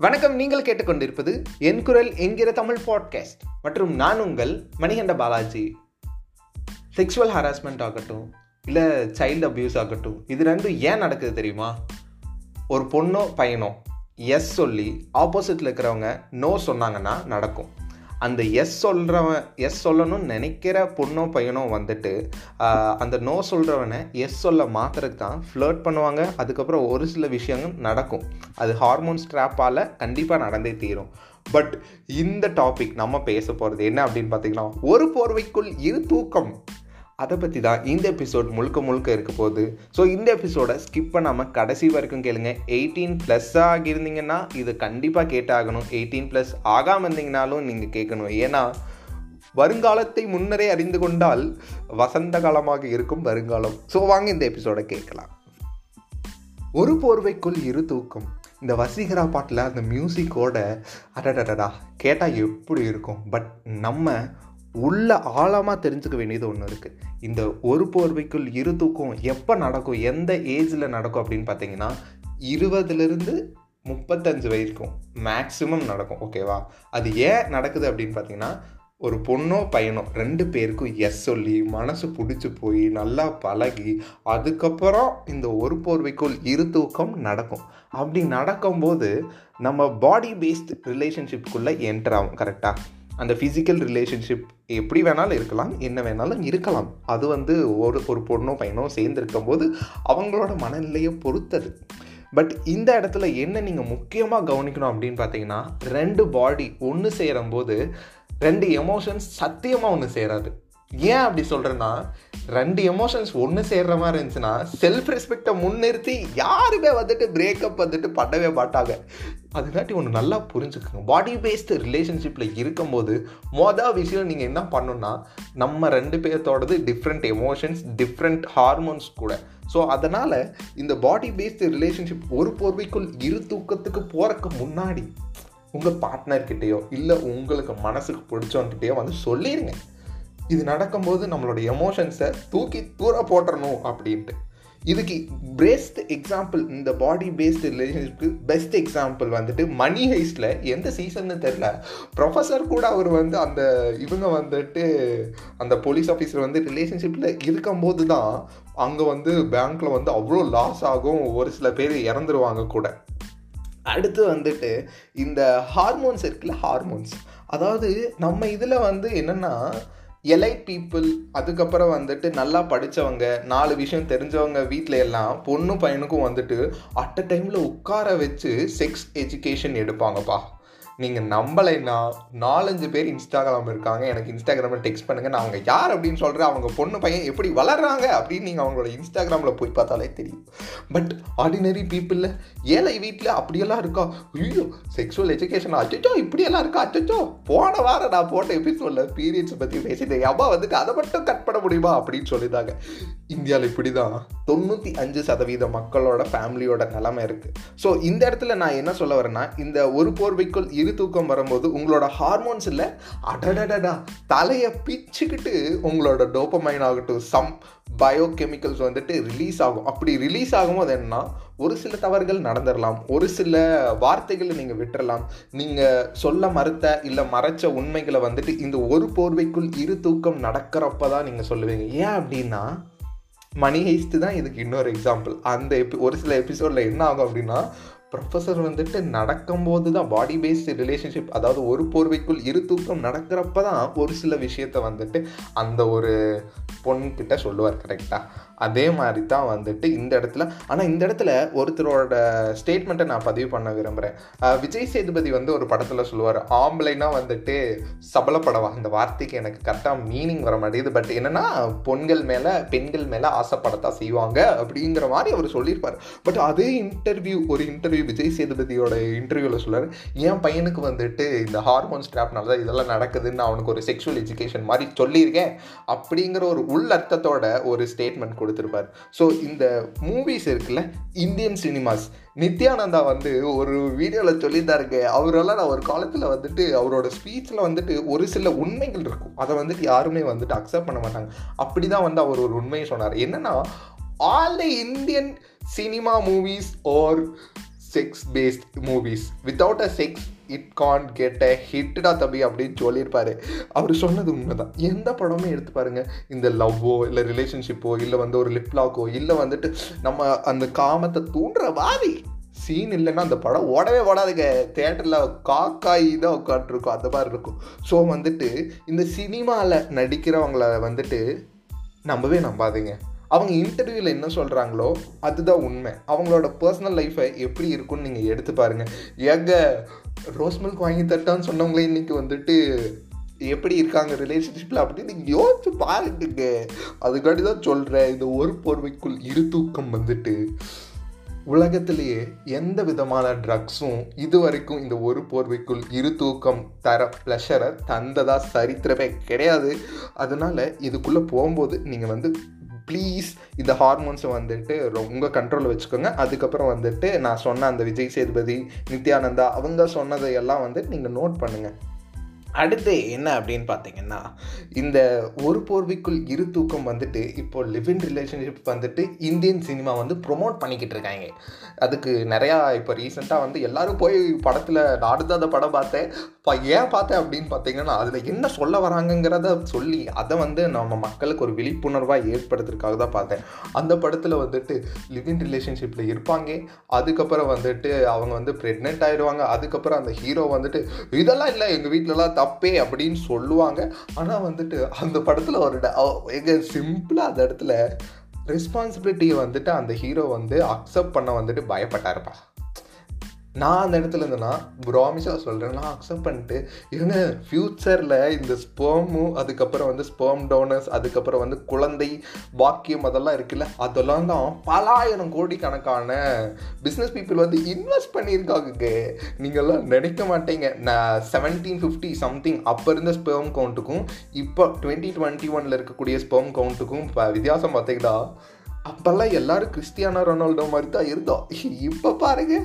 வணக்கம் நீங்கள் கேட்டுக்கொண்டிருப்பது என் குரல் என்கிற தமிழ் பாட்காஸ்ட் மற்றும் நான் உங்கள் மணிகண்ட பாலாஜி. செக்ஷுவல் ஹராஸ்மெண்ட் ஆகட்டும் இல்லை சைல்டு அப்யூஸ் ஆகட்டும் இது ரெண்டும் ஏன் நடக்குது தெரியுமா? ஒரு பொண்ணோ பையனோ எஸ் சொல்லி ஆப்போசிட்டில் இருக்கிறவங்க நோ சொன்னாங்கன்னா நடக்கும். அந்த எஸ் சொல்கிறவன் எஸ் சொல்லணும்னு நினைக்கிற பொண்ணோ பையனோ வந்துட்டு அந்த நோ சொல்கிறவனை எஸ் சொல்ல மாத்திரக்கு தான் ஃப்ளர்ட் பண்ணுவாங்க. அதுக்கப்புறம் ஒரு சில விஷயங்கள் நடக்கும். அது ஹார்மோன் ஸ்ட்ராப்பால் கண்டிப்பாக நடந்தே தீரும். பட் இந்த டாபிக் நம்ம பேச போகிறது என்ன அப்படின்னு பார்த்தீங்கன்னா ஒரு போர்வைக்குள் இரு தூக்கம். அதை பற்றி தான் இந்த எபிசோட் முழுக்க முழுக்க இருக்க போகுது. ஸோ இந்த எபிசோடை ஸ்கிப் பண்ணாமல் கடைசி வரைக்கும் கேளுங்க. எயிட்டீன் ப்ளஸ்ஸாக ஆகியிருந்தீங்கன்னா இது கண்டிப்பாக கேட்டாகணும். எயிட்டீன் ப்ளஸ் ஆகாமல் இருந்தீங்கனாலும் நீங்கள் கேட்கணும். ஏன்னா வருங்காலத்தை முன்னரே அறிந்து கொண்டால் வசந்த காலமாக இருக்கும் வருங்காலம். ஸோ வாங்க இந்த எபிசோடை கேட்கலாம். ஒரு போர்வைக்குள் இரு தூக்கம். இந்த வசீகரா பாட்டில் அந்த மியூசிக்கோட அடடடடா கேட்டால் எப்படி இருக்கும்? பட் நம்ம உள்ள ஆழமாக தெரிஞ்சுக்க வேண்டியது ஒன்று இருக்குது இந்த ஒரு போர்வைக்குள் இரு தூக்கம் எப்போ நடக்கும் எந்த ஏஜில் நடக்கும் அப்படின்னு பார்த்தீங்கன்னா இருபதுலேருந்து முப்பத்தஞ்சு வயதுக்கும் மேக்ஸிமம் நடக்கும் ஓகேவா அது ஏன் நடக்குது அப்படின்னு பார்த்தீங்கன்னா ஒரு பொண்ணோ பையனோ ரெண்டு பேருக்கும் எஸ் சொல்லி மனசு பிடிச்சி போய் நல்லா பழகி அதுக்கப்புறம் இந்த ஒரு போர்வைக்குள் இரு தூக்கம் நடக்கும். அப்படி நடக்கும்போது நம்ம பாடி பேஸ்ட் ரிலேஷன்ஷிப்புக்குள்ளே என்டர் ஆகும் கரெக்டாக அந்த ஃபிசிக்கல் ரிலேஷன்ஷிப் எப்படி வேணாலும் இருக்கலாம் என்ன வேணாலும் இருக்கலாம். அது வந்து ஒரு ஒரு பொண்ணோ பையனோ சேர்ந்துருக்கும் போது அவங்களோட மனநிலையை பொறுத்தது. பட் இந்த இடத்துல என்ன நீங்கள் முக்கியமாக கவனிக்கணும் அப்படின்னு பார்த்தீங்கன்னா ரெண்டு பாடி ஒன்று சேரும்போது ரெண்டு எமோஷன்ஸ் சத்தியமாக ஒன்று சேராது. ஏன் அப்படி சொல்கிறேன்னா ரெண்டு எமோஷன்ஸ் ஒன்று சேர்ற மாதிரி இருந்துச்சுன்னா செல்ஃப் ரெஸ்பெக்டை முன்னிறுத்தி யாருமே வந்துட்டு பிரேக்கப் வந்துட்டு பண்ணவே மாட்டாங்க. அதுக்காட்டி ஒன்று நல்லா புரிஞ்சுக்கோங்க. பாடி பேஸ்டு ரிலேஷன்ஷிப்பில் இருக்கும்போது மொதல் விஷயம் நீங்கள் என்ன பண்ணணும்னா நம்ம ரெண்டு பேர்த்தோடது டிஃப்ரெண்ட் எமோஷன்ஸ் டிஃப்ரெண்ட் ஹார்மோன்ஸ் கூட. ஸோ அதனால் இந்த பாடி பேஸ்டு ரிலேஷன்ஷிப் ஒரு போர்வைக்குள் இரு தூக்கத்துக்கு போகிறக்கு முன்னாடி உங்கள் பார்ட்னர்கிட்டேயோ இல்லை உங்களுக்கு மனசுக்கு பிடிச்சவன்கிட்டயோ வந்து சொல்லிடுங்க இது நடக்கும்போது நம்மளோட எமோஷன்ஸை தூக்கி தூர போட்டுறணும் அப்படின்ட்டு. இதுக்கு பெஸ்ட் எக்ஸாம்பிள் இந்த பாடி பேஸ்டு ரிலேஷன்ஷிப்க்கு பெஸ்ட் எக்ஸாம்பிள் வந்துட்டு மணி ஹைஸ்டில் எந்த சீசன்னு தெரில ப்ரொஃபஸர் கூட அவர் வந்து அந்த இவங்க வந்துட்டு அந்த போலீஸ் ஆஃபீஸர் வந்து ரிலேஷன்ஷிப்பில் இருக்கும்போது தான் அங்கே வந்து பேங்க்கில் வந்து அவ்வளோ லாஸ் ஆகும். ஒரு சில பேர் இறந்துருவாங்க கூட. அடுத்து வந்துட்டு இந்த ஹார்மோன்ஸ் இருக்குல்ல ஹார்மோன்ஸ் அதாவது நம்ம இதில் வந்து என்னென்னா எலைட் பீப்புள் அதுக்கப்புறம் வந்துட்டு நல்லா படித்தவங்க நாலு விஷயம் தெரிஞ்சவங்க வீட்டில் எல்லாம் பொண்ணு பையனுக்கும் வந்துட்டு அட் அ டைமில் உட்கார வச்சு செக்ஸ் எஜுகேஷன் எடுப்பாங்கப்பா. நீங்கள் நம்பலைன்னா நாலஞ்சு பேர் இன்ஸ்டாகிராம் இருக்காங்க எனக்கு இன்ஸ்டாகிராமில் டெக்ஸ்ட் பண்ணுங்க. நான் அவங்க யார் அப்படின்னு சொல்கிறேன் அவங்க பொண்ணு பையன் எப்படி வளர்றாங்க அப்படின்னு நீங்கள் அவங்களோட இன்ஸ்டாகிராமில் போய் பார்த்தாலே தெரியும். பட் ஆர்டினரி பீப்புளில் ஏழை வீட்டில் அப்படியெல்லாம் இருக்கா? ஐயோ செக்ஷுவல் எஜுகேஷன் அச்சோ இப்படியெல்லாம் இருக்கா? அச்சோ போன வாரம் நான் போட்ட எபிசோடில் பீரியட்ஸ் பற்றி பேசிட்டேன். அம்மா வந்துட்டு அதை மட்டும் கட் பண்ண முடியுமா? அப்படின்னு சொல்லிட்டாங்க. இந்தியாவில் இப்படி தான் தொண்ணூற்றி அஞ்சு சதவீத மக்களோட ஃபேமிலியோட நிலைமை இருக்குது ஸோ இந்த இடத்துல நான் என்ன சொல்ல வரேன்னா இந்த ஒரு போர்வைக்குள் இரு தூக்கம் வரும்போது உங்களோட ஹார்மோன்ஸ் இல்லை அடடடடா தலையை பிச்சுக்கிட்டு உங்களோட டோப்பமைன் ஆகட்டும் சம் பயோகெமிக்கல்ஸ் வந்துட்டு ரிலீஸ் ஆகும். அப்படி ரிலீஸ் ஆகும்போது என்னன்னா ஒரு சில தவறுகள் நடந்துடலாம் ஒரு சில வார்த்தைகளை நீங்கள் விட்டுறலாம் நீங்கள் சொல்ல மறுத்த இல்லை மறைச்ச உண்மைகளை வந்துட்டு இந்த ஒரு போர்வைக்குள் இரு தூக்கம் நடக்கிறப்ப தான் நீங்கள் சொல்லுவீங்க. ஏன் அப்படின்னா மணி ஹெய்ஸ்ட் தான் இதுக்கு இன்னொரு எக்ஸாம்பிள் அந்த எபி ஒரு சில எபிசோடில் என்ன ஆகும் அப்படின்னா ப்ரொஃபஸர் வந்துட்டு நடக்கும்போது தான் பாடி பேஸ்டு ரிலேஷன்ஷிப் அதாவது ஒரு போர்வைக்குள் இரு தூக்கம் நடக்கிறப்ப தான் ஒரு சில விஷயத்த வந்துட்டு அந்த ஒரு பொண்ணுக்கிட்ட சொல்லுவார் கரெக்டாக அதே மாதிரி தான் வந்துட்டு இந்த இடத்துல. ஆனால் இந்த இடத்துல ஒருத்தரோட ஸ்டேட்மெண்ட்டை நான் பதிவு பண்ண விரும்புகிறேன் விஜய் சேதுபதி வந்து ஒரு படத்தில் சொல்லுவார் ஆம்பளைனா வந்துட்டு சபலப்படவா? அந்த வார்த்தைக்கு எனக்கு கரெக்டாக மீனிங் வர மாட்டேங்குது. பட் என்னென்னா பொண்கள் மேலே பெண்கள் மேலே ஆசைப்படத்தான் செய்வாங்க. அப்படிங்கிற மாதிரி அவர் சொல்லியிருப்பார். பட் அதே இன்டர்வியூ ஒரு இன்டர்வியூ விஜய் சேதுபதியோட இன்டர்வியூவில் சொல்லுவார் என் பையனுக்கு வந்துட்டு இந்த ஹார்மோன் ஸ்ட்ராப்னால தான் இதெல்லாம் நடக்குதுன்னு அவனுக்கு ஒரு செக்ஷுவல் எஜுகேஷன் மாதிரி சொல்லியிருக்கேன். அப்படிங்கிற ஒரு உள்ளர்த்தத்தோட ஒரு ஸ்டேட்மெண்ட் கொடுத்துருப்பார். ஸோ இந்த மூவிஸ் இருக்குல்ல இந்தியன் சினிமாஸ் நித்யானந்தா வந்து ஒரு வீடியோவில் சொல்லியிருந்தாருங்க. அவரெல்லாம் நான் ஒரு காலத்தில் வந்துட்டு அவரோட ஸ்பீச்சில் வந்துட்டு ஒரு சில உண்மைகள் இருக்கும். அதை வந்துட்டு யாருமே வந்துட்டு அக்செப்ட் பண்ண மாட்டாங்க. அப்படி தான் வந்து அவர் ஒரு உண்மையை சொன்னார். என்னன்னா all the Indian cinema movies are sex based movies without a sex it can get a ஹிட்டடா தம்பி அப்படின்னு சொல்லியிருப்பாரு. அவர் சொன்னது உண்மைதான். எந்த படமே எடுத்து பாருங்க. இந்த லவ்வோ இல்லை ரிலேஷன்ஷிப்போ இல்லை வந்து ஒரு லிப்லாக்கோ இல்லை வந்துட்டு நம்ம அந்த காமத்தை தூண்டுற மாதிரி சீன் இல்லைன்னா அந்த படம் ஓடவே ஓடாதுங்க. தேட்டரில் காக்காயி தான் உட்காந்துருக்கும் அந்த மாதிரி இருக்கும். ஸோ வந்துட்டு இந்த சினிமாவில் நடிக்கிறவங்கள வந்துட்டு நம்பவே நம்பாதீங்க. அவங்க இன்டர்வியூவில் என்ன சொல்கிறாங்களோ அதுதான் உண்மை. அவங்களோட பர்சனல் லைஃப்பை எப்படி இருக்குன்னு நீங்கள் எடுத்து பாருங்கள் ஏங்க ரோஸ் மில்க் வாங்கி தட்டான்னு சொன்னவங்களே இன்றைக்கி வந்துட்டு எப்படி இருக்காங்க ரிலேஷன்ஷிப்பில் அப்படின்னு நீங்கள் யோசிச்சு பாருங்க. அதுக்காண்டி தான் சொல்கிறேன் இந்த ஒரு போர்வைக்குள் இரு தூக்கம் வந்துட்டு உலகத்திலேயே எந்த விதமான ட்ரக்ஸும் இது வரைக்கும் இந்த ஒரு போர்வைக்குள் இரு தூக்கம் தர ப்ளஷரை தந்ததாக சரித்திரமே கிடையாது. அதனால இதுக்குள்ளே போகும்போது நீங்கள் வந்து ப்ளீஸ் இந்த ஹார்மோன்ஸை வந்துட்டு உங்கள் கண்ட்ரோலில் வச்சுக்கோங்க. அதுக்கப்புறம் வந்துட்டு நான் சொன்ன அந்த விஜய் சேதுபதி நித்யானந்தா அவங்க சொன்னதையெல்லாம் வந்துட்டு நீங்கள் நோட் பண்ணுங்கள் அடுத்து என்ன அப்படின்னு பார்த்தீங்கன்னா இந்த ஒரு போர்வைக்குள் இரு தூக்கம் வந்துட்டு இப்போ லிவ் இன் ரிலேஷன்ஷிப் வந்துட்டு இந்தியன் சினிமா வந்து ப்ரொமோட் பண்ணிக்கிட்டு இருக்காங்க. அதுக்கு நிறையா இப்போ ரீசெண்டாக வந்து எல்லாரும் போய் படத்தில் நான் அந்த படம் பார்த்தேன். இப்போ ஏன் பார்த்தேன் அப்படின்னு பார்த்தீங்கன்னா அதில் என்ன சொல்ல வராங்கங்கிறத சொல்லி அதை வந்து நம்ம மக்களுக்கு ஒரு விழிப்புணர்வாக ஏற்படுத்துறதுக்காக தான் பார்த்தேன். அந்த படத்தில் வந்துட்டு லிவிங் ரிலேஷன்ஷிப்பில் இருப்பாங்க. அதுக்கப்புறம் வந்துட்டு அவங்க வந்து ப்ரெக்னென்ட் ஆகிடுவாங்க அதுக்கப்புறம் அந்த ஹீரோ வந்துட்டு இதெல்லாம் இல்லை எங்கள் வீட்டிலலாம் தப்பே அப்படின்னு சொல்லுவாங்க. ஆனால் வந்துட்டு அந்த படத்தில் ஒரு எங்கள் சிம்பிளாக அந்த இடத்துல ரெஸ்பான்சிபிலிட்டியை வந்துட்டு அந்த ஹீரோ வந்து அக்செப்ட் பண்ண வந்துட்டு பயப்பட்டாருப்பா. நான் அந்த இடத்துல இருந்தேன்னா ப்ராமிஸாக சொல்கிறேன் நான் அக்செப்ட் பண்ணிட்டு இவங்க ஃப்யூச்சரில் இந்த ஸ்பேமும் அதுக்கப்புறம் வந்து ஸ்பேம் டோனர்ஸ் அதுக்கப்புறம் வந்து குழந்தை வாக்கியம் அதெல்லாம் இருக்குல்ல அதெல்லாம் தான் பலாயிரம் கோடிக்கணக்கான பிஸ்னஸ் பீப்புள் வந்து இன்வெஸ்ட் பண்ணியிருக்காங்க. நீங்கள்லாம் நினைக்க மாட்டீங்க. நான் செவன்டீன் ஃபிஃப்டி சம்திங் அப்போ இருந்த ஸ்பேம் கவுண்ட்டுக்கும் இப்போ டுவெண்ட்டி டுவெண்ட்டி ஒனில் இருக்கக்கூடிய ஸ்பேம் கவுண்ட்டுக்கும் இப்போ வித்தியாசம் பார்த்தீங்கன்னா அப்போல்லாம் எல்லாரும் கிறிஸ்டியானோ ரொனால்டோ மாதிரி தான் இருந்தோம். இப்போ பாருங்க.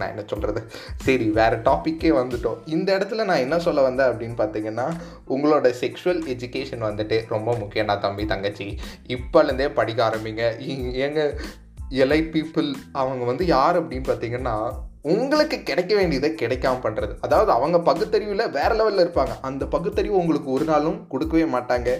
நான் என்ன சொல்கிறது சரி வேறு டாப்பிக்கே வந்துட்டோம். இந்த இடத்துல நான் என்ன சொல்ல வந்தேன் அப்படின்னு பார்த்தீங்கன்னா உங்களோட செக்ஷுவல் எஜுகேஷன் வந்துட்டு ரொம்ப முக்கியம்னா தம்பி தங்கச்சி. இப்போலேருந்தே படிக்க ஆரம்பிங்க. எங்க எலை பீப்புள் அவங்க வந்து யார் அப்படின்னு பார்த்தீங்கன்னா உங்களுக்கு கிடைக்க வேண்டியதை கிடைக்காம பண்ணுறது அதாவது அவங்க பகுத்தறிவில் வேறு லெவலில் இருப்பாங்க. அந்த பகுத்தறிவு உங்களுக்கு ஒரு நாளும் கொடுக்கவே மாட்டாங்க.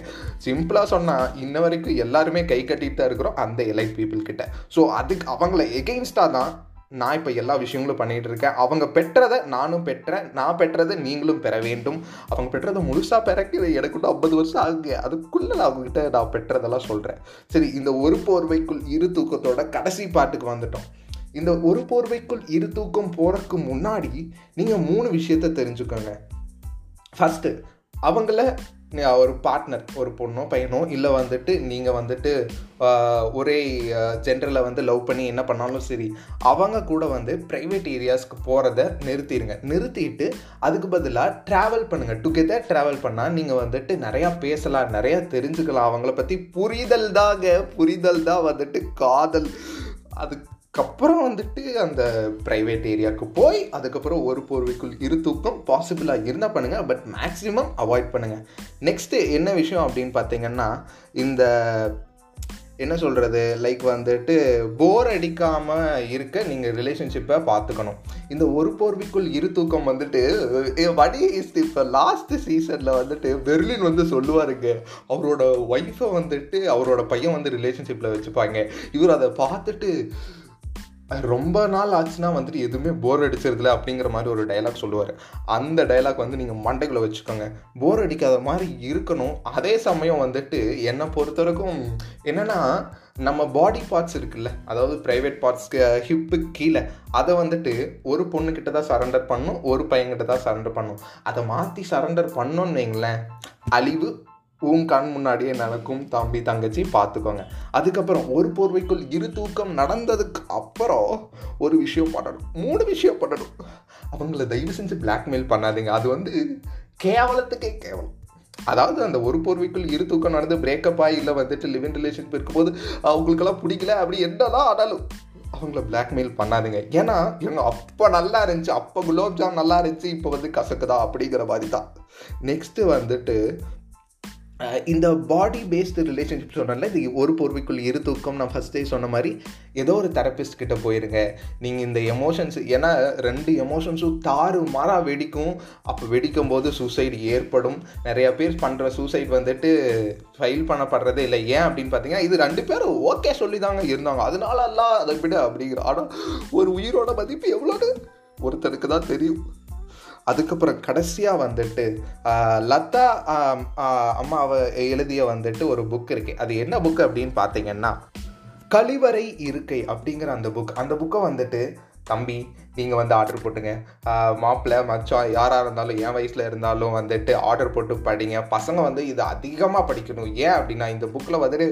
சிம்பிளாக சொன்னால் இன்ன வரைக்கும் எல்லாருமே கை கட்டிட்டு தான் இருக்கிறோம் அந்த எலைட் பீப்புள் கிட்ட. ஸோ அதுக்கு அவங்கள எகெயின்ஸ்டாக தான் நான் இப்போ எல்லா விஷயங்களும் பண்ணிகிட்டு இருக்கேன். அவங்க பெற்றதை நானும் பெற்றேன். நான் பெற்றதை நீங்களும் பெற வேண்டும். அவங்க பெற்றதை முழுசாக பெறக்கு எனக்கு ஐம்பது வருஷம் ஆகுங்க அதுக்குள்ளே நான் அவங்ககிட்ட நான் பெற்றதெல்லாம் சொல்கிறேன் சரி இந்த ஒரு போர்வைக்குள் இரு தூக்கத்தோட கடைசி பாட்டுக்கு வந்துட்டோம். இந்த ஒரு போர்வைக்குள் இரு தூக்கம் போகிறதுக்கு முன்னாடி நீங்கள் மூணு விஷயத்த தெரிஞ்சுக்கோங்க. ஃபஸ்ட்டு அவங்கள ஒரு பார்ட்னர் ஒரு பொண்ணோ பையனோ இல்லை வந்துட்டு நீங்கள் வந்துட்டு ஒரே ஜென்டரில் வந்து லவ் பண்ணி என்ன பண்ணாலும் சரி அவங்க கூட வந்து ப்ரைவேட் ஏரியாஸ்க்கு போகிறத நிறுத்திடுங்க நிறுத்திட்டு அதுக்கு பதிலாக ட்ராவல் பண்ணுங்கள் டுகெதர் ட்ராவல் பண்ணால் நீங்கள் வந்துட்டு நிறையா பேசலாம் நிறையா தெரிஞ்சுக்கலாம். அவங்கள பற்றி புரிதல் தாங்க புரிதல் தான் வந்துட்டு காதல். அது அதுக்கப்புறம் வந்துட்டு அந்த ப்ரைவேட் ஏரியாவுக்கு போய் அதுக்கப்புறம் ஒரு போர்வைக்குள் இரு தூக்கம் பாசிபிளாக இருந்தால் பண்ணுங்கள் பட் மேக்ஸிமம் அவாய்ட் பண்ணுங்கள் நெக்ஸ்ட்டு என்ன விஷயம் அப்படின்னு பார்த்தீங்கன்னா இந்த என்ன சொல்கிறது லைக் வந்துட்டு போர் அடிக்காமல் இருக்க நீங்கள் ரிலேஷன்ஷிப்பை பார்த்துக்கணும். இந்த ஒரு போர்விக்குள் இரு தூக்கம் வந்துட்டு வடி இஸ் இப்போ லாஸ்ட் சீசனில் வந்துட்டு பெர்லின் வந்து சொல்லுவாருங்க. அவரோட ஒய்ஃபை வந்துட்டு அவரோட பையன் வந்து ரிலேஷன்ஷிப்பில் வச்சுப்பாங்க. இவர் அதை பார்த்துட்டு ரொம்ப நாள் ஆச்சுன்னா வந்துட்டு எதுவுமே போர் அடிச்சிருதுல அப்படிங்கிற மாதிரி ஒரு டைலாக் சொல்லுவார். அந்த டைலாக் வந்து நீங்கள் மண்டைக்குள்ளே வச்சுக்கோங்க. போர் அடிக்காத மாதிரி இருக்கணும். அதே சமயம் வந்துட்டு என்னை பொறுத்த வரைக்கும் என்னென்னா நம்ம பாடி பார்ட்ஸ் இருக்குல்ல அதாவது ப்ரைவேட் பார்ட்ஸ்க்கு ஹிப்பு கீழே அதை வந்துட்டு ஒரு பொண்ணுக்கிட்ட தான் சரண்டர் பண்ணும் ஒரு பையன்கிட்ட தான் சரண்டர் பண்ணும். அதை மாற்றி சரண்டர் பண்ணோன்னு வைங்களேன் அழிவு உன் கண் முன்னாடியே நடக்கும் தம்பி தங்கச்சி பார்த்துக்கோங்க அதுக்கப்புறம் ஒரு போர்வைக்குள் இரு தூக்கம் நடந்ததுக்கு அப்புறம் ஒரு விஷயம் பண்ணணும். மூணு விஷயம் பண்ணணும். அவங்கள தயவு செஞ்சு பிளாக்மெயில் பண்ணாதீங்க. அது வந்து கேவலத்துக்கே கேவலம். அதாவது அந்த ஒரு போர்வைக்குள் இரு தூக்கம் நடந்து பிரேக்கப் ஆகி இல்லை வந்துட்டு லிவ் இன் ரிலேஷன்ஷிப் இருக்கும்போது அவங்களுக்கெல்லாம் பிடிக்கல அப்படி என்னதான் ஆனாலும் அவங்கள பிளாக்மெயில் பண்ணாதுங்க. ஏன்னா இவங்க அப்போ நல்லா இருந்துச்சு. அப்போ குலோப் ஜாம் நல்லா இருந்துச்சு. இப்போ வந்து கசக்குதா அப்படிங்கிற மாதிரி தான். நெக்ஸ்ட்டு வந்துட்டு இந்த பாடி பேஸ்டு ரிலேஷன்ஷிப் சொன்னால இது ஒரு போர்வைக்குள் இரு தூக்கம் நான் ஃபஸ்ட்டே சொன்ன மாதிரி ஏதோ ஒரு தெரபிஸ்ட் கிட்ட போயிருங்க. நீங்கள் இந்த எமோஷன்ஸ் ஏன்னா ரெண்டு எமோஷன்ஸும் தாறு மாறாக வெடிக்கும். அப்போ வெடிக்கும் போது சூசைடு ஏற்படும். நிறைய பேர் பண்ணுற சூசைட் வந்துட்டு ஃபைல் பண்ணப்படுறதே இல்லை. ஏன் அப்படின்னு பார்த்தீங்கன்னா இது ரெண்டு பேரும் ஓகே சொல்லி தாங்க இருந்தாங்க. அதனால எல்லாம் அதை விட அப்படிங்கிற ஆனால் ஒரு உயிரோட மதிப்பு எவ்வளோன்னு ஒருத்தருக்கு தான் தெரியும். அதுக்கப்புறம் கடைசியாக வந்துட்டு லதா அம்மாவை அம்மா அவ எழுதிய வந்துட்டு ஒரு புக் இருக்கு. அது என்ன புக் அப்படின்னு பார்த்தீங்கன்னா கழிவறை இருக்கை அப்படிங்கிற அந்த புக் அந்த புக்கை வந்துட்டு தம்பி நீங்கள் வந்து ஆர்டர் போட்டுங்க. மாப்பிள்ளை மச்சான் யாராக இருந்தாலும் என் வயசில் இருந்தாலும் வந்துட்டு ஆர்டர் போட்டு படிங்க. பசங்க வந்து இதை அதிகமாக படிக்கணும். ஏன் அப்படின்னா இந்த புக்கில் வந்துட்டு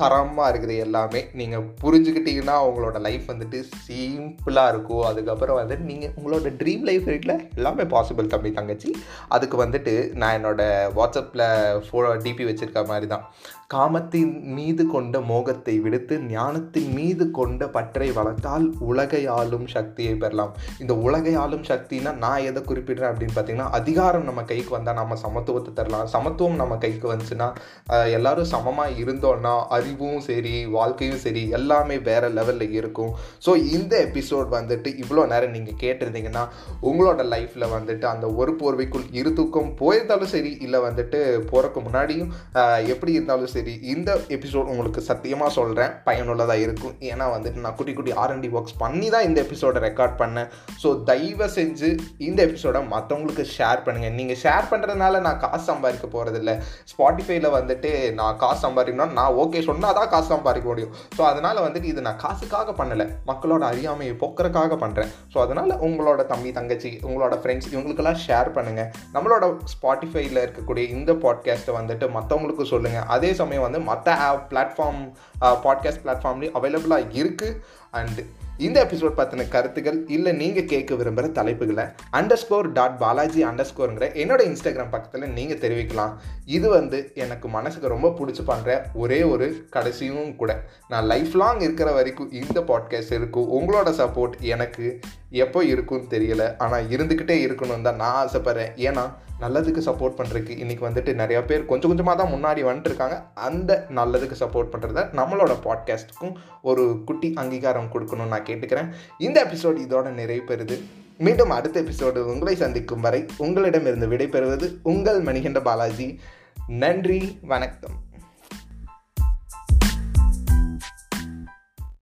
தரமாக இருக்குது எல்லாமே. நீங்கள் புரிஞ்சுக்கிட்டீங்கன்னா உங்களோட லைஃப் வந்துட்டு சிம்பிளாக இருக்கும். அதுக்கப்புறம் வந்துட்டு நீங்கள் உங்களோட ட்ரீம் லைஃப் ரேட்டில் எல்லாமே பாசிபிள் தம்பி தங்கச்சி. அதுக்கு வந்துட்டு நான் என்னோட வாட்ஸ்அப்பில் ஃபோ டிபி வச்சுருக்க மாதிரி தான் காமத்தின் மீது கொண்ட மோகத்தை விடுத்து ஞானத்தின் மீது கொண்ட பற்றை வளர்த்தால் உலகை ஆளும் சக்தியை பெறலாம். இந்த உலகை ஆளும் சக்தினா நான் எதை குறிப்பிடுறேன் அப்படின்னு பார்த்தீங்கன்னா அதிகாரம் நம்ம கைக்கு வந்தால் நம்ம சமத்துவத்தை தரலாம். சமத்துவம் நம்ம கைக்கு வந்துச்சுன்னா எல்லாரும் சமமாக இருந்தோன்னா அறிவும் சரி வாழ்க்கையும் சரி எல்லாமே வேற லெவலில் இருக்கும். ஸோ இந்த எபிசோட் வந்துட்டு இவ்வளோ நேரம் நீங்கள் கேட்டிருந்தீங்கன்னா உங்களோட லைஃப்பில் வந்துட்டு அந்த ஒரு போர்வைக்குள் இரு தூக்கம் போயிருந்தாலும் சரி இல்லை வந்துட்டு போகிறக்கு முன்னாடியும் எப்படி இருந்தாலும் சரி சரி இந்த எபிசோட் உங்களுக்கு சத்தியமாக சொல்கிறேன் பயனுள்ளதாக இருக்கும். ஏன்னா வந்துட்டு நான் குட்டி குட்டி ஆர்என்டி ஒர்க்ஸ் பண்ணி தான் இந்த எபிசோடை ரெக்கார்ட் பண்ணேன். ஸோ தயவு செஞ்சு இந்த எபிசோடை மற்றவங்களுக்கு ஷேர் பண்ணுங்கள் நீங்கள் ஷேர் பண்ணுறதுனால நான் காசு சம்பாதிக்க போகிறதில்ல ஸ்பாட்டிஃபைல வந்துட்டு நான் காசு சம்பாதிக்கணும் நான் ஓகே சொன்னால் தான் காசு சம்பாதிக்க முடியும். ஸோ அதனால் வந்துட்டு இது நான் காசுக்காக பண்ணலை. மக்களோட அறியாமையை போக்குறக்காக பண்ணுறேன் ஸோ அதனால் உங்களோட தம்பி தங்கச்சி உங்களோட ஃப்ரெண்ட்ஸ் இவங்களுக்கெல்லாம் ஷேர் பண்ணுங்கள் நம்மளோட ஸ்பாட்டிஃபைல இருக்கக்கூடிய இந்த பாட்காஸ்ட்டை வந்துட்டு மற்றவங்களுக்கு சொல்லுங்கள் அதே சமயம் வந்து மற்ற ஆப் பிளாட்ஃபார்ம் பாட்காஸ்ட் பிளாட்ஃபார்ம்லேயும் அவைலபிளாக இருக்குது அண்டு இந்த எபிசோட் பற்றின கருத்துக்கள் இல்லை நீங்கள் கேட்க விரும்புகிற தலைப்புகளை under score dot Balaji under ஸ்கோருங்கிற என்னோட இன்ஸ்டாகிராம் பக்கத்தில் நீங்கள் தெரிவிக்கலாம். இது வந்து எனக்கு மனசுக்கு ரொம்ப பிடிச்சி பண்ணுற ஒரே ஒரு கடைசியும் கூட. நான் லைஃப் லாங் இருக்கிற வரைக்கும் இந்த பாட்காஸ்ட் இருக்கும் உங்களோட சப்போர்ட் எனக்கு எப்போ இருக்கும்னு தெரியல. ஆனால் இருந்துக்கிட்டே இருக்கணும் தான் நான் ஆசைப்பட்றேன். ஏன்னா நல்லதுக்கு சப்போர்ட் பண்ணுறதுக்கு இன்றைக்கி வந்துட்டு நிறையா பேர் கொஞ்சம் கொஞ்சமாக தான் முன்னாடி வந்துட்டுருக்காங்க அந்த நல்லதுக்கு சப்போர்ட் பண்ணுறத நம்மளோட பாட்காஸ்ட்டுக்கும் ஒரு குட்டி அங்கீகாரம் அங்கீகாரம் கொடுக்கணும்னு நான் கேட்டுக்கிறேன். இந்த எபிசோடு இதோட நிறைவு பெறுது மீண்டும் அடுத்த எபிசோடு உங்களை சந்திக்கும் வரை உங்களிடமிருந்து விடைபெறுவது உங்கள் மணிகண்ட பாலாஜி. நன்றி வணக்கம்.